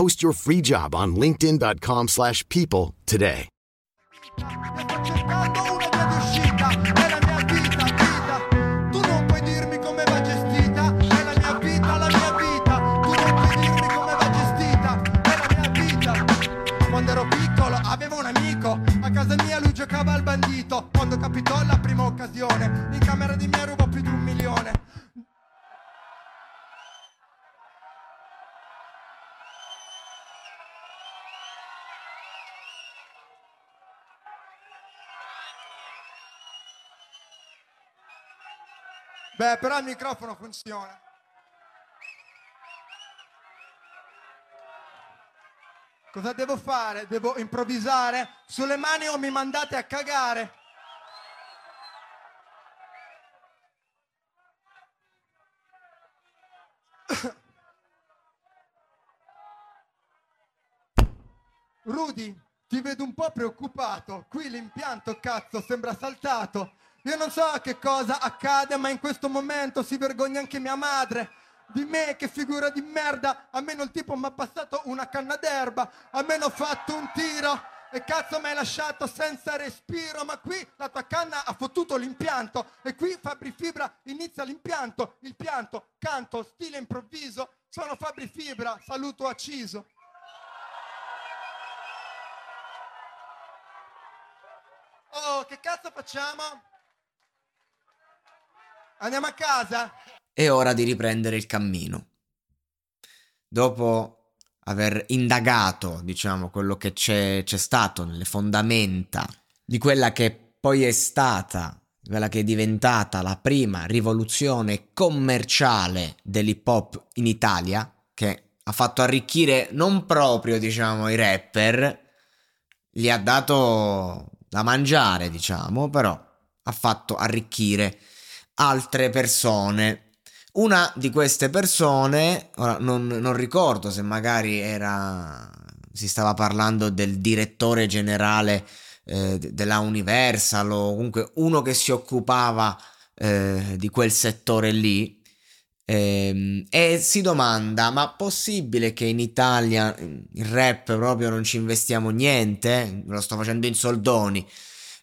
Post your free job on linkedin.com/people slash people today. A casa mia lui giocava al bandito. Quando capitò la prima occasione, in camera di mia rubò Beh, però il microfono funziona. Cosa devo fare? Devo improvvisare? Sulle mani o mi mandate a cagare? Rudy, ti vedo un po' preoccupato. Qui l'impianto, cazzo, sembra saltato. Io non so che cosa accade, ma in questo momento si vergogna anche mia madre. Di me, che figura di merda. Almeno il tipo mi ha passato una canna d'erba. Almeno ho fatto un tiro. E cazzo mi hai lasciato senza respiro. Ma qui la tua canna ha fottuto l'impianto. E qui Fabri Fibra inizia l'impianto. Il pianto, canto, stile improvviso. Sono Fabri Fibra, saluto acciso. Oh, che cazzo facciamo? Andiamo a casa? È ora di riprendere il cammino. Dopo aver indagato, diciamo, quello che c'è, c'è stato nelle fondamenta di quella che poi è stata, quella che è diventata la prima rivoluzione commerciale dell'hip hop in Italia, che ha fatto arricchire non proprio, diciamo, i rapper, gli ha dato da mangiare, diciamo, però ha fatto arricchire altre persone. Una di queste persone, ora non, non ricordo se magari era. si stava parlando del direttore generale eh, della Universal o comunque uno che si occupava eh, di quel settore lì. ehm, e si domanda: ma possibile che in Italia il rap proprio non ci investiamo niente? Lo sto facendo in soldoni.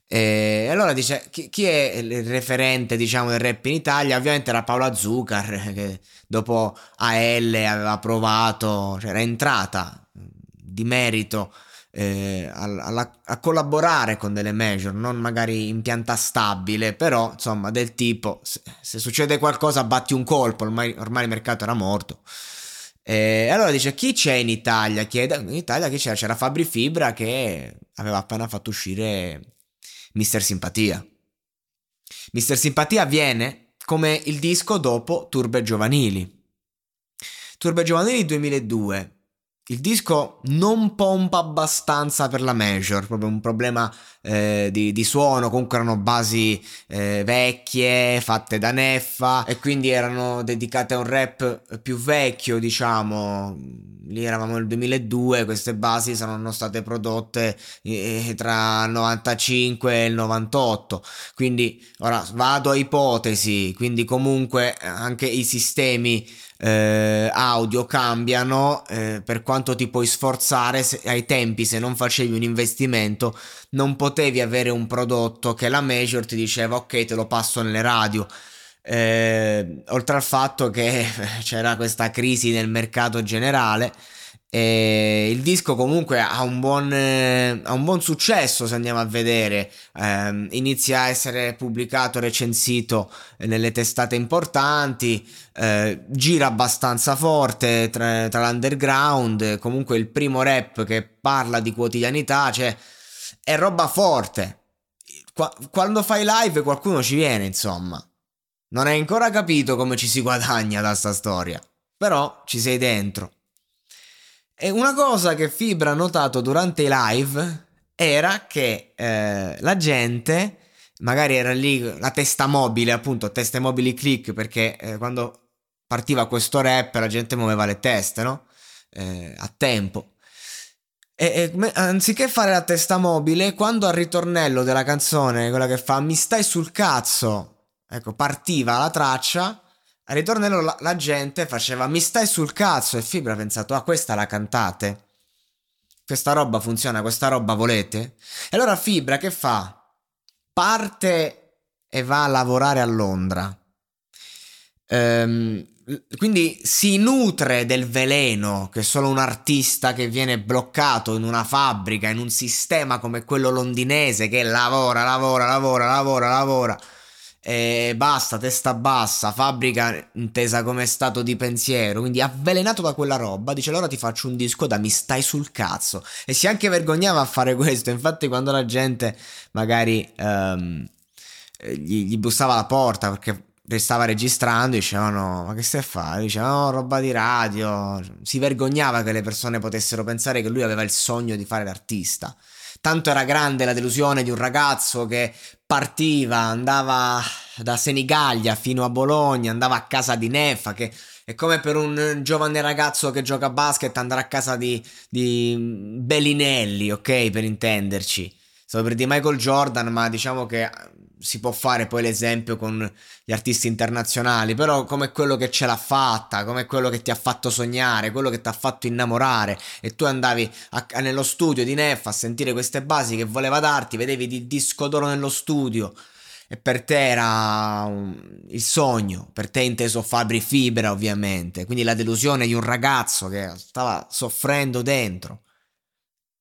E allora dice chi, chi è il referente diciamo del rap in Italia? Ovviamente era Paola Zucar che dopo AL aveva provato, cioè era entrata di merito eh, alla- alla- a collaborare con delle major, non magari in pianta stabile, però insomma del tipo se, se succede qualcosa batti un colpo, ormai, ormai il mercato era morto. E allora dice chi c'è in Italia? Chiede, in Italia chi c'era? C'era Fabri Fibra che aveva appena fatto uscire Mister Simpatia. Mister Simpatia viene come il disco dopo Turbe Giovanili. Turbe Giovanili 2002. Il disco non pompa abbastanza per la major, proprio un problema eh, di, di, suono, comunque erano basi eh, vecchie, fatte da Neffa e quindi erano dedicate a un rap più vecchio, diciamo. Lì eravamo nel 2002, queste basi saranno state prodotte eh, tra il 95 e il 98, quindi ora vado a ipotesi, quindi comunque anche i sistemi eh, audio cambiano, eh, per quanto ti puoi sforzare, se, ai tempi se non facevi un investimento non potevi avere un prodotto che la major ti diceva ok te lo passo nelle radio. Eh, oltre al fatto che c'era questa crisi nel mercato generale e il disco comunque ha un buon, ha un buon successo se andiamo a vedere, eh, inizia a essere pubblicato, recensito nelle testate importanti, eh, gira abbastanza forte tra, tra, l'underground, comunque il primo rap che parla di quotidianità, cioè è roba forte. Qua, quando fai live qualcuno ci viene, insomma. Non hai ancora capito come ci si guadagna da sta storia, però ci sei dentro. E una cosa che Fibra ha notato durante i live era che eh, la gente, magari era lì la testa mobile, appunto, teste mobili click, perché eh, quando partiva questo rap la gente muoveva le teste, no? Eh, a tempo. E, e, anziché fare la testa mobile, quando al ritornello della canzone, quella che fa mi stai sul cazzo, ecco, partiva la traccia, al ritornello la, la, gente faceva mi stai sul cazzo e Fibra ha pensato ah questa la cantate. Questa roba funziona, questa roba volete? E allora Fibra che fa? Parte e va a lavorare a Londra. Ehm, quindi si nutre del veleno che solo un artista che viene bloccato in una fabbrica, in un sistema come quello londinese che lavora, lavora, lavora, lavora, lavora e basta, testa bassa, fabbrica intesa come stato di pensiero, quindi avvelenato da quella roba, dice allora ti faccio un disco da mi stai sul cazzo e si anche vergognava a fare questo, infatti quando la gente magari um, gli, gli bussava alla porta perché stava registrando, dicevano ma che stai a fare? Dicevano no, roba di radio, si vergognava che le persone potessero pensare che lui aveva il sogno di fare l'artista. Tanto era grande la delusione di un ragazzo che partiva, andava da Senigallia fino a Bologna, andava a casa di Neffa, che è come per un giovane ragazzo che gioca a basket andare a casa di, di Bellinelli, ok? Per intenderci. Stavo per dire Michael Jordan, ma diciamo che si può fare poi l'esempio con gli artisti internazionali, però come quello che ce l'ha fatta, come quello che ti ha fatto sognare, quello che ti ha fatto innamorare e tu andavi a, nello studio di Neff a sentire queste basi che voleva darti, vedevi il disco d'oro nello studio e per te era un, il sogno, per te inteso Fabri Fibra ovviamente, quindi la delusione di un ragazzo che stava soffrendo dentro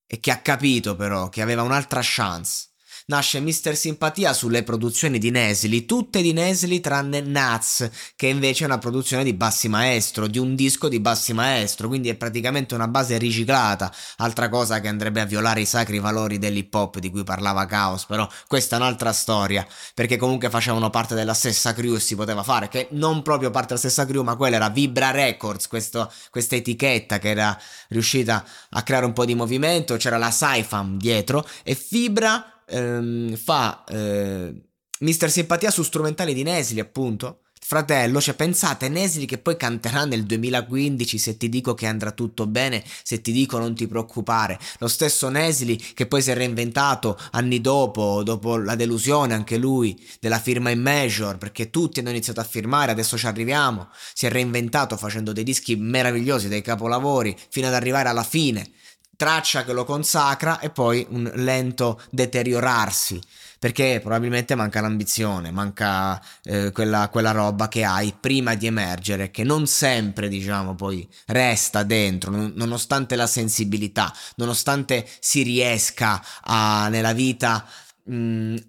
e che ha capito però che aveva un'altra chance nasce Mister Simpatia sulle produzioni di Nesli, tutte di Nesli tranne Nuts, che invece è una produzione di Bassi Maestro, di un disco di Bassi Maestro, quindi è praticamente una base riciclata, altra cosa che andrebbe a violare i sacri valori dell'hip hop di cui parlava Chaos, però questa è un'altra storia, perché comunque facevano parte della stessa crew e si poteva fare, che non proprio parte della stessa crew, ma quella era Vibra Records, questo, questa etichetta che era riuscita a creare un po' di movimento, c'era la Saifam dietro e Fibra ehm, fa eh, Mister Simpatia su strumentali di Nesli, appunto. Fratello, cioè pensate, Nesli che poi canterà nel 2015 se ti dico che andrà tutto bene, se ti dico non ti preoccupare. Lo stesso Nesli che poi si è reinventato anni dopo, dopo la delusione anche lui della firma in Major, perché tutti hanno iniziato a firmare, adesso ci arriviamo. Si è reinventato facendo dei dischi meravigliosi, dei capolavori, fino ad arrivare alla fine traccia che lo consacra e poi un lento deteriorarsi perché probabilmente manca l'ambizione, manca eh, quella, quella, roba che hai prima di emergere, che non sempre, diciamo, poi resta dentro, non, nonostante la sensibilità, nonostante si riesca a, nella vita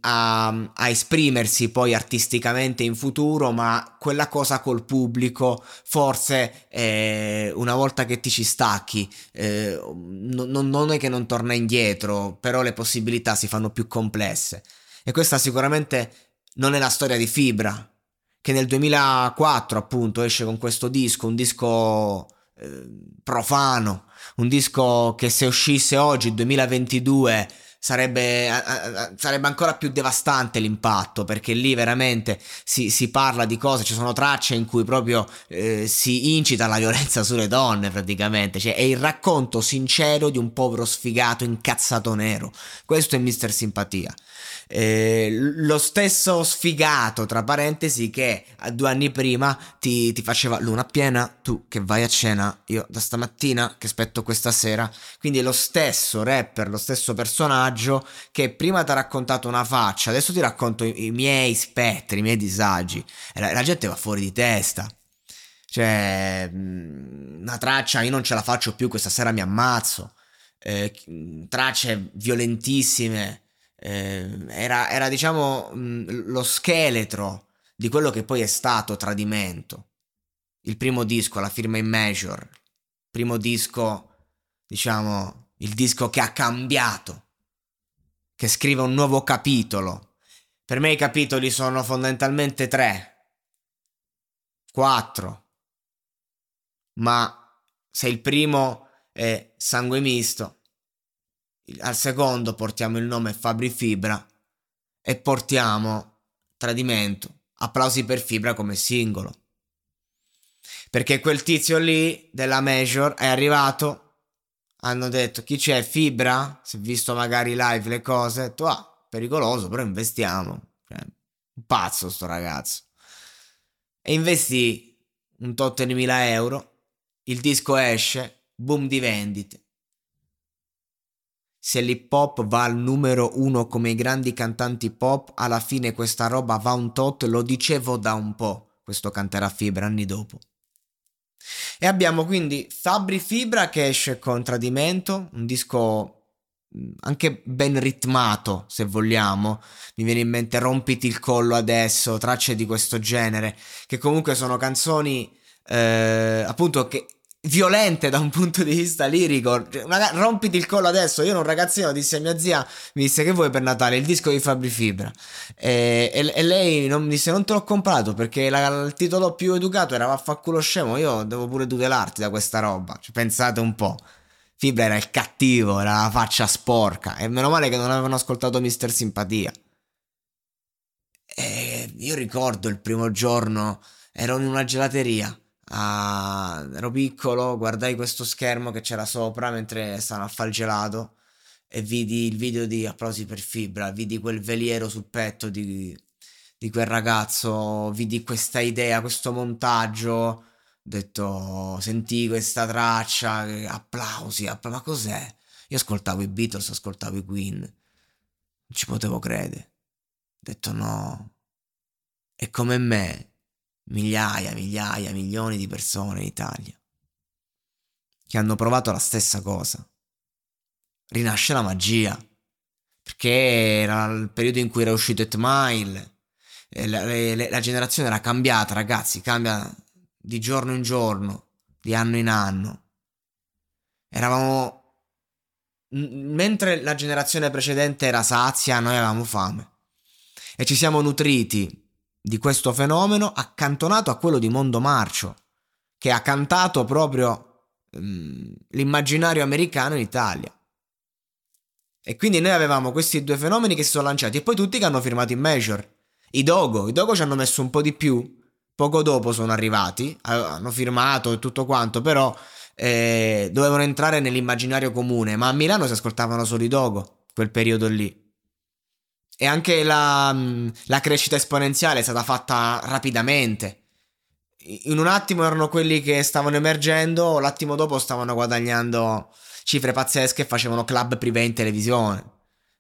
a, a, esprimersi poi artisticamente in futuro, ma quella cosa col pubblico, forse eh, una volta che ti ci stacchi, eh, non, non è che non torna indietro, però le possibilità si fanno più complesse. E questa sicuramente non è la storia di Fibra, che nel 2004 appunto esce con questo disco, un disco eh, profano, un disco che se uscisse oggi, 2022, sarebbe, sarebbe, ancora più devastante l'impatto perché lì veramente si, si, parla di cose, ci sono tracce in cui proprio eh, si incita la violenza sulle donne praticamente, cioè è il racconto sincero di un povero sfigato incazzato nero, questo è Mister Simpatia. Eh, lo stesso sfigato, tra parentesi, che due anni prima ti, ti, faceva luna piena, tu che vai a cena, io da stamattina che aspetto questa sera. Quindi è lo stesso rapper, lo stesso personaggio che prima ti ha raccontato una faccia, adesso ti racconto i, i miei spettri, i miei disagi. La, la gente va fuori di testa. Cioè, mm, una traccia, io non ce la faccio più, questa sera mi ammazzo. Eh, tracce violentissime eh, era, era, diciamo mh, lo scheletro di quello che poi è stato Tradimento. Il primo disco, la firma in Major, primo disco, diciamo, il disco che ha cambiato, che scrive un nuovo capitolo. Per me i capitoli sono fondamentalmente tre, quattro, ma se il primo è sangue misto, al secondo portiamo il nome Fabri Fibra e portiamo Tradimento, applausi per Fibra come singolo. Perché quel tizio lì della Major è arrivato, hanno detto chi c'è Fibra, si è visto magari live le cose, ha detto ah, pericoloso, però investiamo. Cioè, un pazzo sto ragazzo. E investì un tot mila euro, il disco esce, boom di vendite se l'hip hop va al numero uno come i grandi cantanti pop, alla fine questa roba va un tot, lo dicevo da un po', questo canterà Fibra anni dopo. E abbiamo quindi Fabri Fibra che esce con Tradimento, un disco mm, anche ben ritmato se vogliamo, mi viene in mente Rompiti il collo adesso, tracce di questo genere, che comunque sono canzoni eh, appunto che violente da un punto di vista lirico. Rompiti il collo adesso. Io ero un ragazzino, disse a mia zia, mi disse che vuoi per Natale? Il disco di Fabri Fibra. E, e, e lei non, mi disse non te l'ho comprato perché la, il titolo più educato era Vaffanculo scemo. Io devo pure tutelarti da questa roba. Cioè, pensate un po'. Fibra era il cattivo, era la faccia sporca. E meno male che non avevano ascoltato Mister Simpatia. E io ricordo il primo giorno, ero in una gelateria Ah, ero piccolo, guardai questo schermo che c'era sopra mentre stavano a fare gelato e vidi il video di Applausi per Fibra, vidi quel veliero sul petto di, di quel ragazzo, vidi questa idea, questo montaggio, ho detto, sentì questa traccia, applausi, app- ma cos'è? Io ascoltavo i Beatles, ascoltavo i Queen, non ci potevo credere. Ho detto no, è come me, migliaia, migliaia, milioni di persone in Italia che hanno provato la stessa cosa. Rinasce la magia, perché era il periodo in cui era uscito Etmile, la, la, la generazione era cambiata, ragazzi, cambia di giorno in giorno, di anno in anno. Eravamo... Mentre la generazione precedente era sazia, noi avevamo fame. E ci siamo nutriti di questo fenomeno accantonato a quello di Mondo Marcio, che ha cantato proprio um, l'immaginario americano in Italia. E quindi noi avevamo questi due fenomeni che si sono lanciati e poi tutti che hanno firmato in Major. I Dogo, i Dogo ci hanno messo un po' di più, poco dopo sono arrivati, hanno firmato e tutto quanto, però eh, dovevano entrare nell'immaginario comune, ma a Milano si ascoltavano solo i Dogo, quel periodo lì. E anche la, mm, la crescita esponenziale è stata fatta rapidamente. In un attimo erano quelli che stavano emergendo, l'attimo dopo stavano guadagnando cifre pazzesche e facevano club privé in televisione.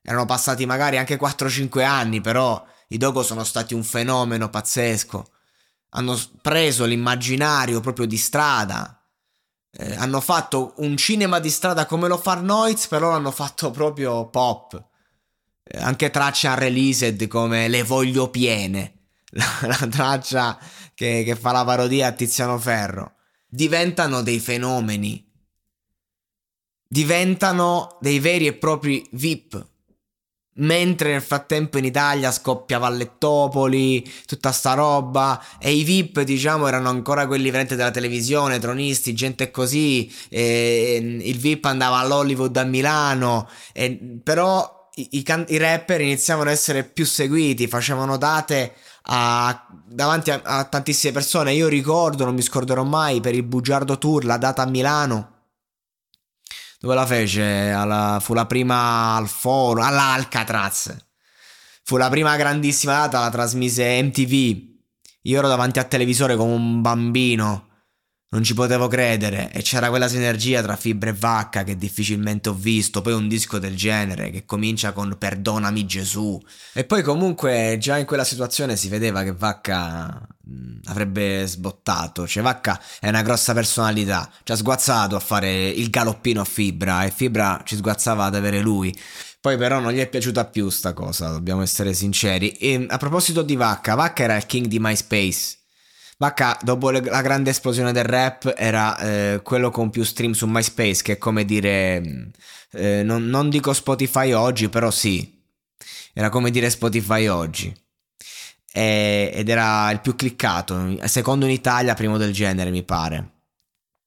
Erano passati magari anche 4-5 anni, però i Dogo sono stati un fenomeno pazzesco. Hanno preso l'immaginario proprio di strada. Eh, hanno fatto un cinema di strada come lo fa Noiz, però l'hanno fatto proprio pop anche tracce unreleased come Le voglio piene, la, la traccia che, che fa la parodia a Tiziano Ferro, diventano dei fenomeni, diventano dei veri e propri VIP. Mentre nel frattempo in Italia scoppia Vallettopoli, tutta sta roba, e i VIP, diciamo, erano ancora quelli veramente della televisione, tronisti, gente così. il VIP andava all'Hollywood a Milano, e, però i, i, can- i, rapper iniziavano ad essere più seguiti, facevano date a, davanti a, a tantissime persone. Io ricordo, non mi scorderò mai, per il Bugiardo Tour, la data a Milano dove la fece? Alla, fu la prima al foro, all'Alcatraz. Fu la prima grandissima data, la trasmise MTV. Io ero davanti al televisore come un bambino. Non ci potevo credere. E c'era quella sinergia tra Fibra e Vacca che difficilmente ho visto, poi un disco del genere che comincia con Perdonami Gesù. E poi comunque già in quella situazione si vedeva che Vacca avrebbe sbottato, cioè Vacca è una grossa personalità, ci ha sguazzato a fare il galoppino a Fibra. E Fibra ci sguazzava ad avere lui. Poi però non gli è piaciuta più sta cosa, dobbiamo essere sinceri. E a proposito di Vacca, Vacca era il king di MySpace Vacca, dopo le, la grande esplosione del rap, era eh, quello con più stream su MySpace, che è come dire, mm, eh, non, non dico Spotify oggi, però sì, era come dire Spotify oggi. E, ed era il più cliccato, secondo in Italia, primo del genere, mi pare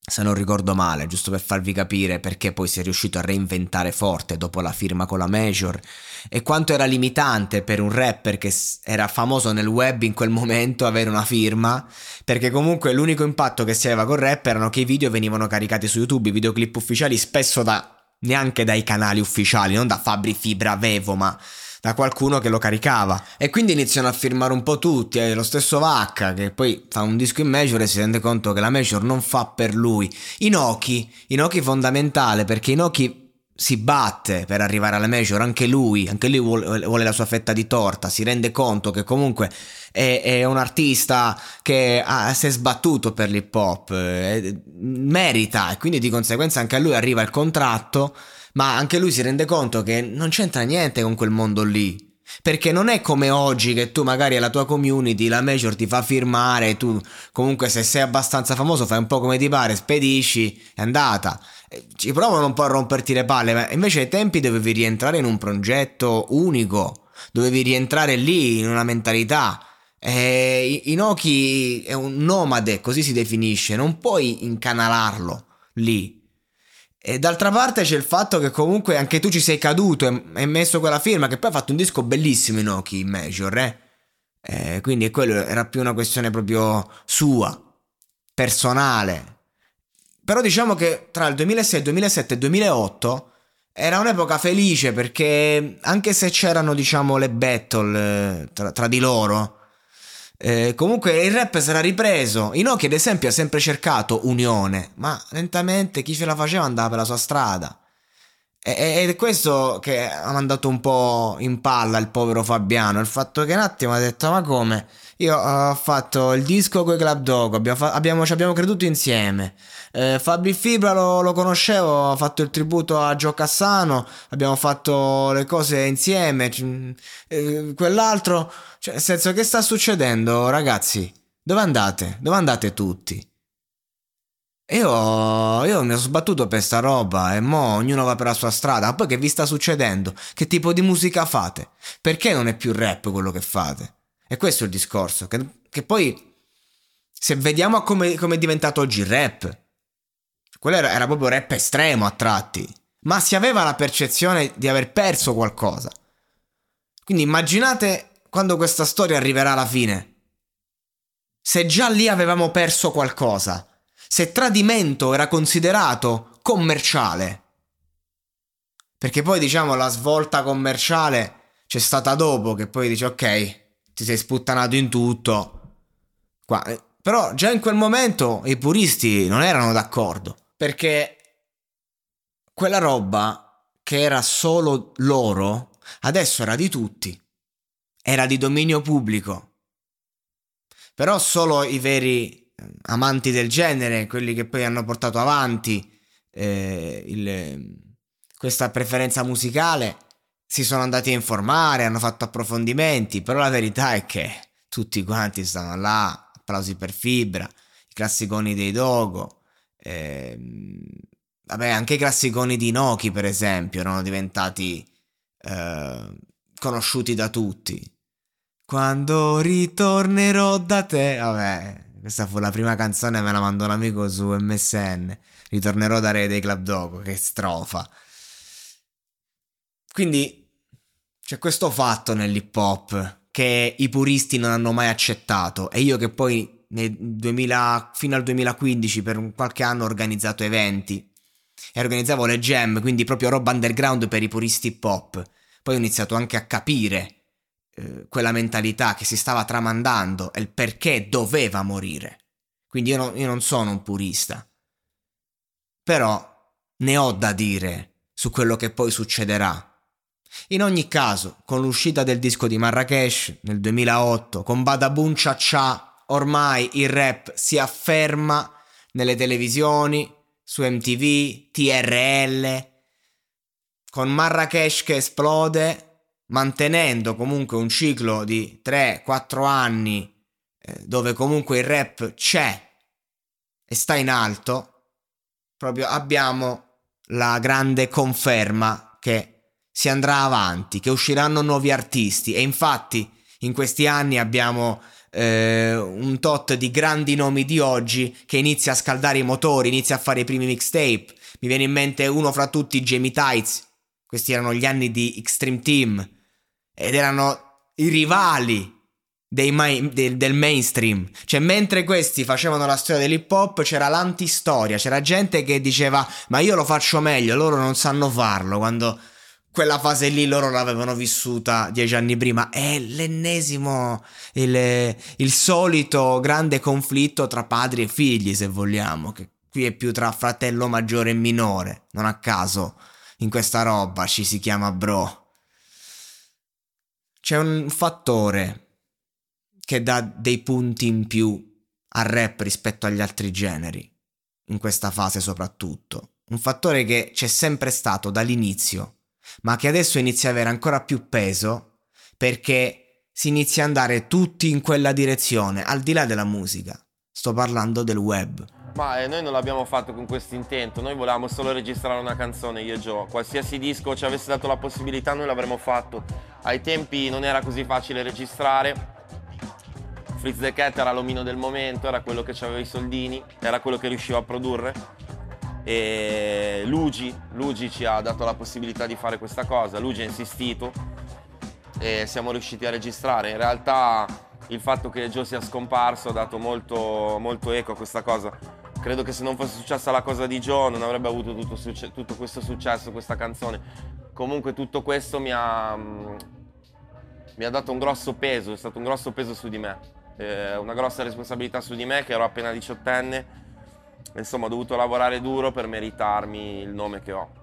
se non ricordo male, giusto per farvi capire perché poi si è riuscito a reinventare forte dopo la firma con la Major e quanto era limitante per un rapper che era famoso nel web in quel momento avere una firma, perché comunque l'unico impatto che si aveva con rap erano che i video venivano caricati su YouTube, i videoclip ufficiali spesso da neanche dai canali ufficiali, non da Fabri Fibra Vevo, ma da qualcuno che lo caricava. E quindi iniziano a firmare un po' tutti. Eh, lo stesso Vacca, che poi fa un disco in Major e si rende conto che la Major non fa per lui. Inoki, Inoki fondamentale perché Inoki si batte per arrivare alla major, anche lui, anche lui vuole, vuole, la sua fetta di torta, si rende conto che comunque è, è un artista che ha, si è sbattuto per l'hip hop, eh, merita e quindi di conseguenza anche a lui arriva il contratto ma anche lui si rende conto che non c'entra niente con quel mondo lì. Perché non è come oggi che tu magari alla tua community la major ti fa firmare, tu comunque se sei abbastanza famoso fai un po' come ti pare, spedisci, è andata. Ci provano un po' a romperti le palle, ma invece ai tempi dovevi rientrare in un progetto unico, dovevi rientrare lì in una mentalità. E Inoki è un nomade, così si definisce, non puoi incanalarlo lì. E d'altra parte c'è il fatto che comunque anche tu ci sei caduto e hai messo quella firma che poi ha fatto un disco bellissimo Inoki in Major, eh? eh quindi quello era più una questione proprio sua, personale. Però diciamo che tra il 2006, 2007 e 2008 era un'epoca felice perché anche se c'erano diciamo le battle eh, tra, tra di loro, eh, comunque il rap sarà ripreso. Inoki, ad esempio, ha sempre cercato unione, ma lentamente chi ce la faceva andava per la sua strada. Ed è questo che ha mandato un po' in palla il povero Fabiano. Il fatto che un attimo ha detto: Ma come? Io ho fatto il disco con i Club Dogo, abbiamo, abbiamo, ci abbiamo creduto insieme. Eh, Fabri Fibra lo, lo, conoscevo, ho fatto il tributo a Gio Cassano, abbiamo fatto le cose insieme. Eh, quell'altro, cioè, nel senso, che sta succedendo, ragazzi? Dove andate? Dove andate tutti? Io, io mi sono sbattuto per sta roba e mo ognuno va per la sua strada. Ma poi che vi sta succedendo? Che tipo di musica fate? Perché non è più rap quello che fate? E questo è il discorso. Che, che poi, se vediamo come, come, è diventato oggi il rap, quello era, era proprio rap estremo a tratti. Ma si aveva la percezione di aver perso qualcosa. Quindi immaginate quando questa storia arriverà alla fine. Se già lì avevamo perso qualcosa, se tradimento era considerato commerciale. Perché poi diciamo la svolta commerciale c'è stata dopo che poi dici ok, ti sei sputtanato in tutto. Qua. Eh, però già in quel momento i puristi non erano d'accordo, perché quella roba che era solo loro, adesso era di tutti. Era di dominio pubblico. Però solo i veri amanti del genere, quelli che poi hanno portato avanti eh, il, questa preferenza musicale, si sono andati a informare, hanno fatto approfondimenti, però la verità è che tutti quanti stanno là, applausi per fibra, i classiconi dei Dogo, ehm, vabbè anche i classiconi di Noki per esempio erano diventati eh, conosciuti da tutti. Quando ritornerò da te, vabbè, questa fu la prima canzone, me la mandò un amico su MSN. Ritornerò da Re dei Club Dogo, che strofa. Quindi c'è questo fatto nell'hip hop che i puristi non hanno mai accettato e io che poi 2000, fino al 2015 per qualche anno ho organizzato eventi e organizzavo le jam, quindi proprio roba underground per i puristi hip hop. Poi ho iniziato anche a capire eh, quella mentalità che si stava tramandando e il perché doveva morire. Quindi io, no, io non sono un purista. Però ne ho da dire su quello che poi succederà. In ogni caso, con l'uscita del disco di Marrakesh nel 2008, con Badabun Cha Cha, ormai il rap si afferma nelle televisioni, su MTV, TRL, con Marrakesh che esplode, mantenendo comunque un ciclo di 3-4 anni eh, dove comunque il rap c'è e sta in alto, proprio abbiamo la grande conferma che si andrà avanti, che usciranno nuovi artisti e infatti in questi anni abbiamo eh, un tot di grandi nomi di oggi che inizia a scaldare i motori, inizia a fare i primi mixtape. Mi viene in mente uno fra tutti, Jamie Tights. Questi erano gli anni di Extreme Team ed erano i rivali mai, del, del mainstream. Cioè, mentre questi facevano la storia dell'hip hop, c'era l'antistoria, c'era gente che diceva: Ma io lo faccio meglio, loro non sanno farlo. Quando quella fase lì loro l'avevano vissuta dieci anni prima. È l'ennesimo, il, il, solito grande conflitto tra padri e figli, se vogliamo. Che qui è più tra fratello maggiore e minore. Non a caso in questa roba ci si chiama bro. C'è un fattore che dà dei punti in più al rap rispetto agli altri generi, in questa fase soprattutto. Un fattore che c'è sempre stato dall'inizio ma che adesso inizia ad avere ancora più peso perché si inizia ad andare tutti in quella direzione, al di là della musica. Sto parlando del web. Ma eh, noi non l'abbiamo fatto con questo intento, noi volevamo solo registrare una canzone, io e Joe. Qualsiasi disco ci avesse dato la possibilità noi l'avremmo fatto. Ai tempi non era così facile registrare. Fritz the Cat era l'omino del momento, era quello che aveva i soldini, era quello che riusciva a produrre e Luigi, Luigi ci ha dato la possibilità di fare questa cosa, Luigi ha insistito e siamo riusciti a registrare. In realtà il fatto che Joe sia scomparso ha dato molto, molto eco a questa cosa. Credo che se non fosse successa la cosa di Joe non avrebbe avuto tutto, tutto questo successo, questa canzone. Comunque tutto questo mi ha, mi ha dato un grosso peso, è stato un grosso peso su di me, eh, una grossa responsabilità su di me che ero appena diciottenne Insomma, ho dovuto lavorare duro per meritarmi il nome che ho.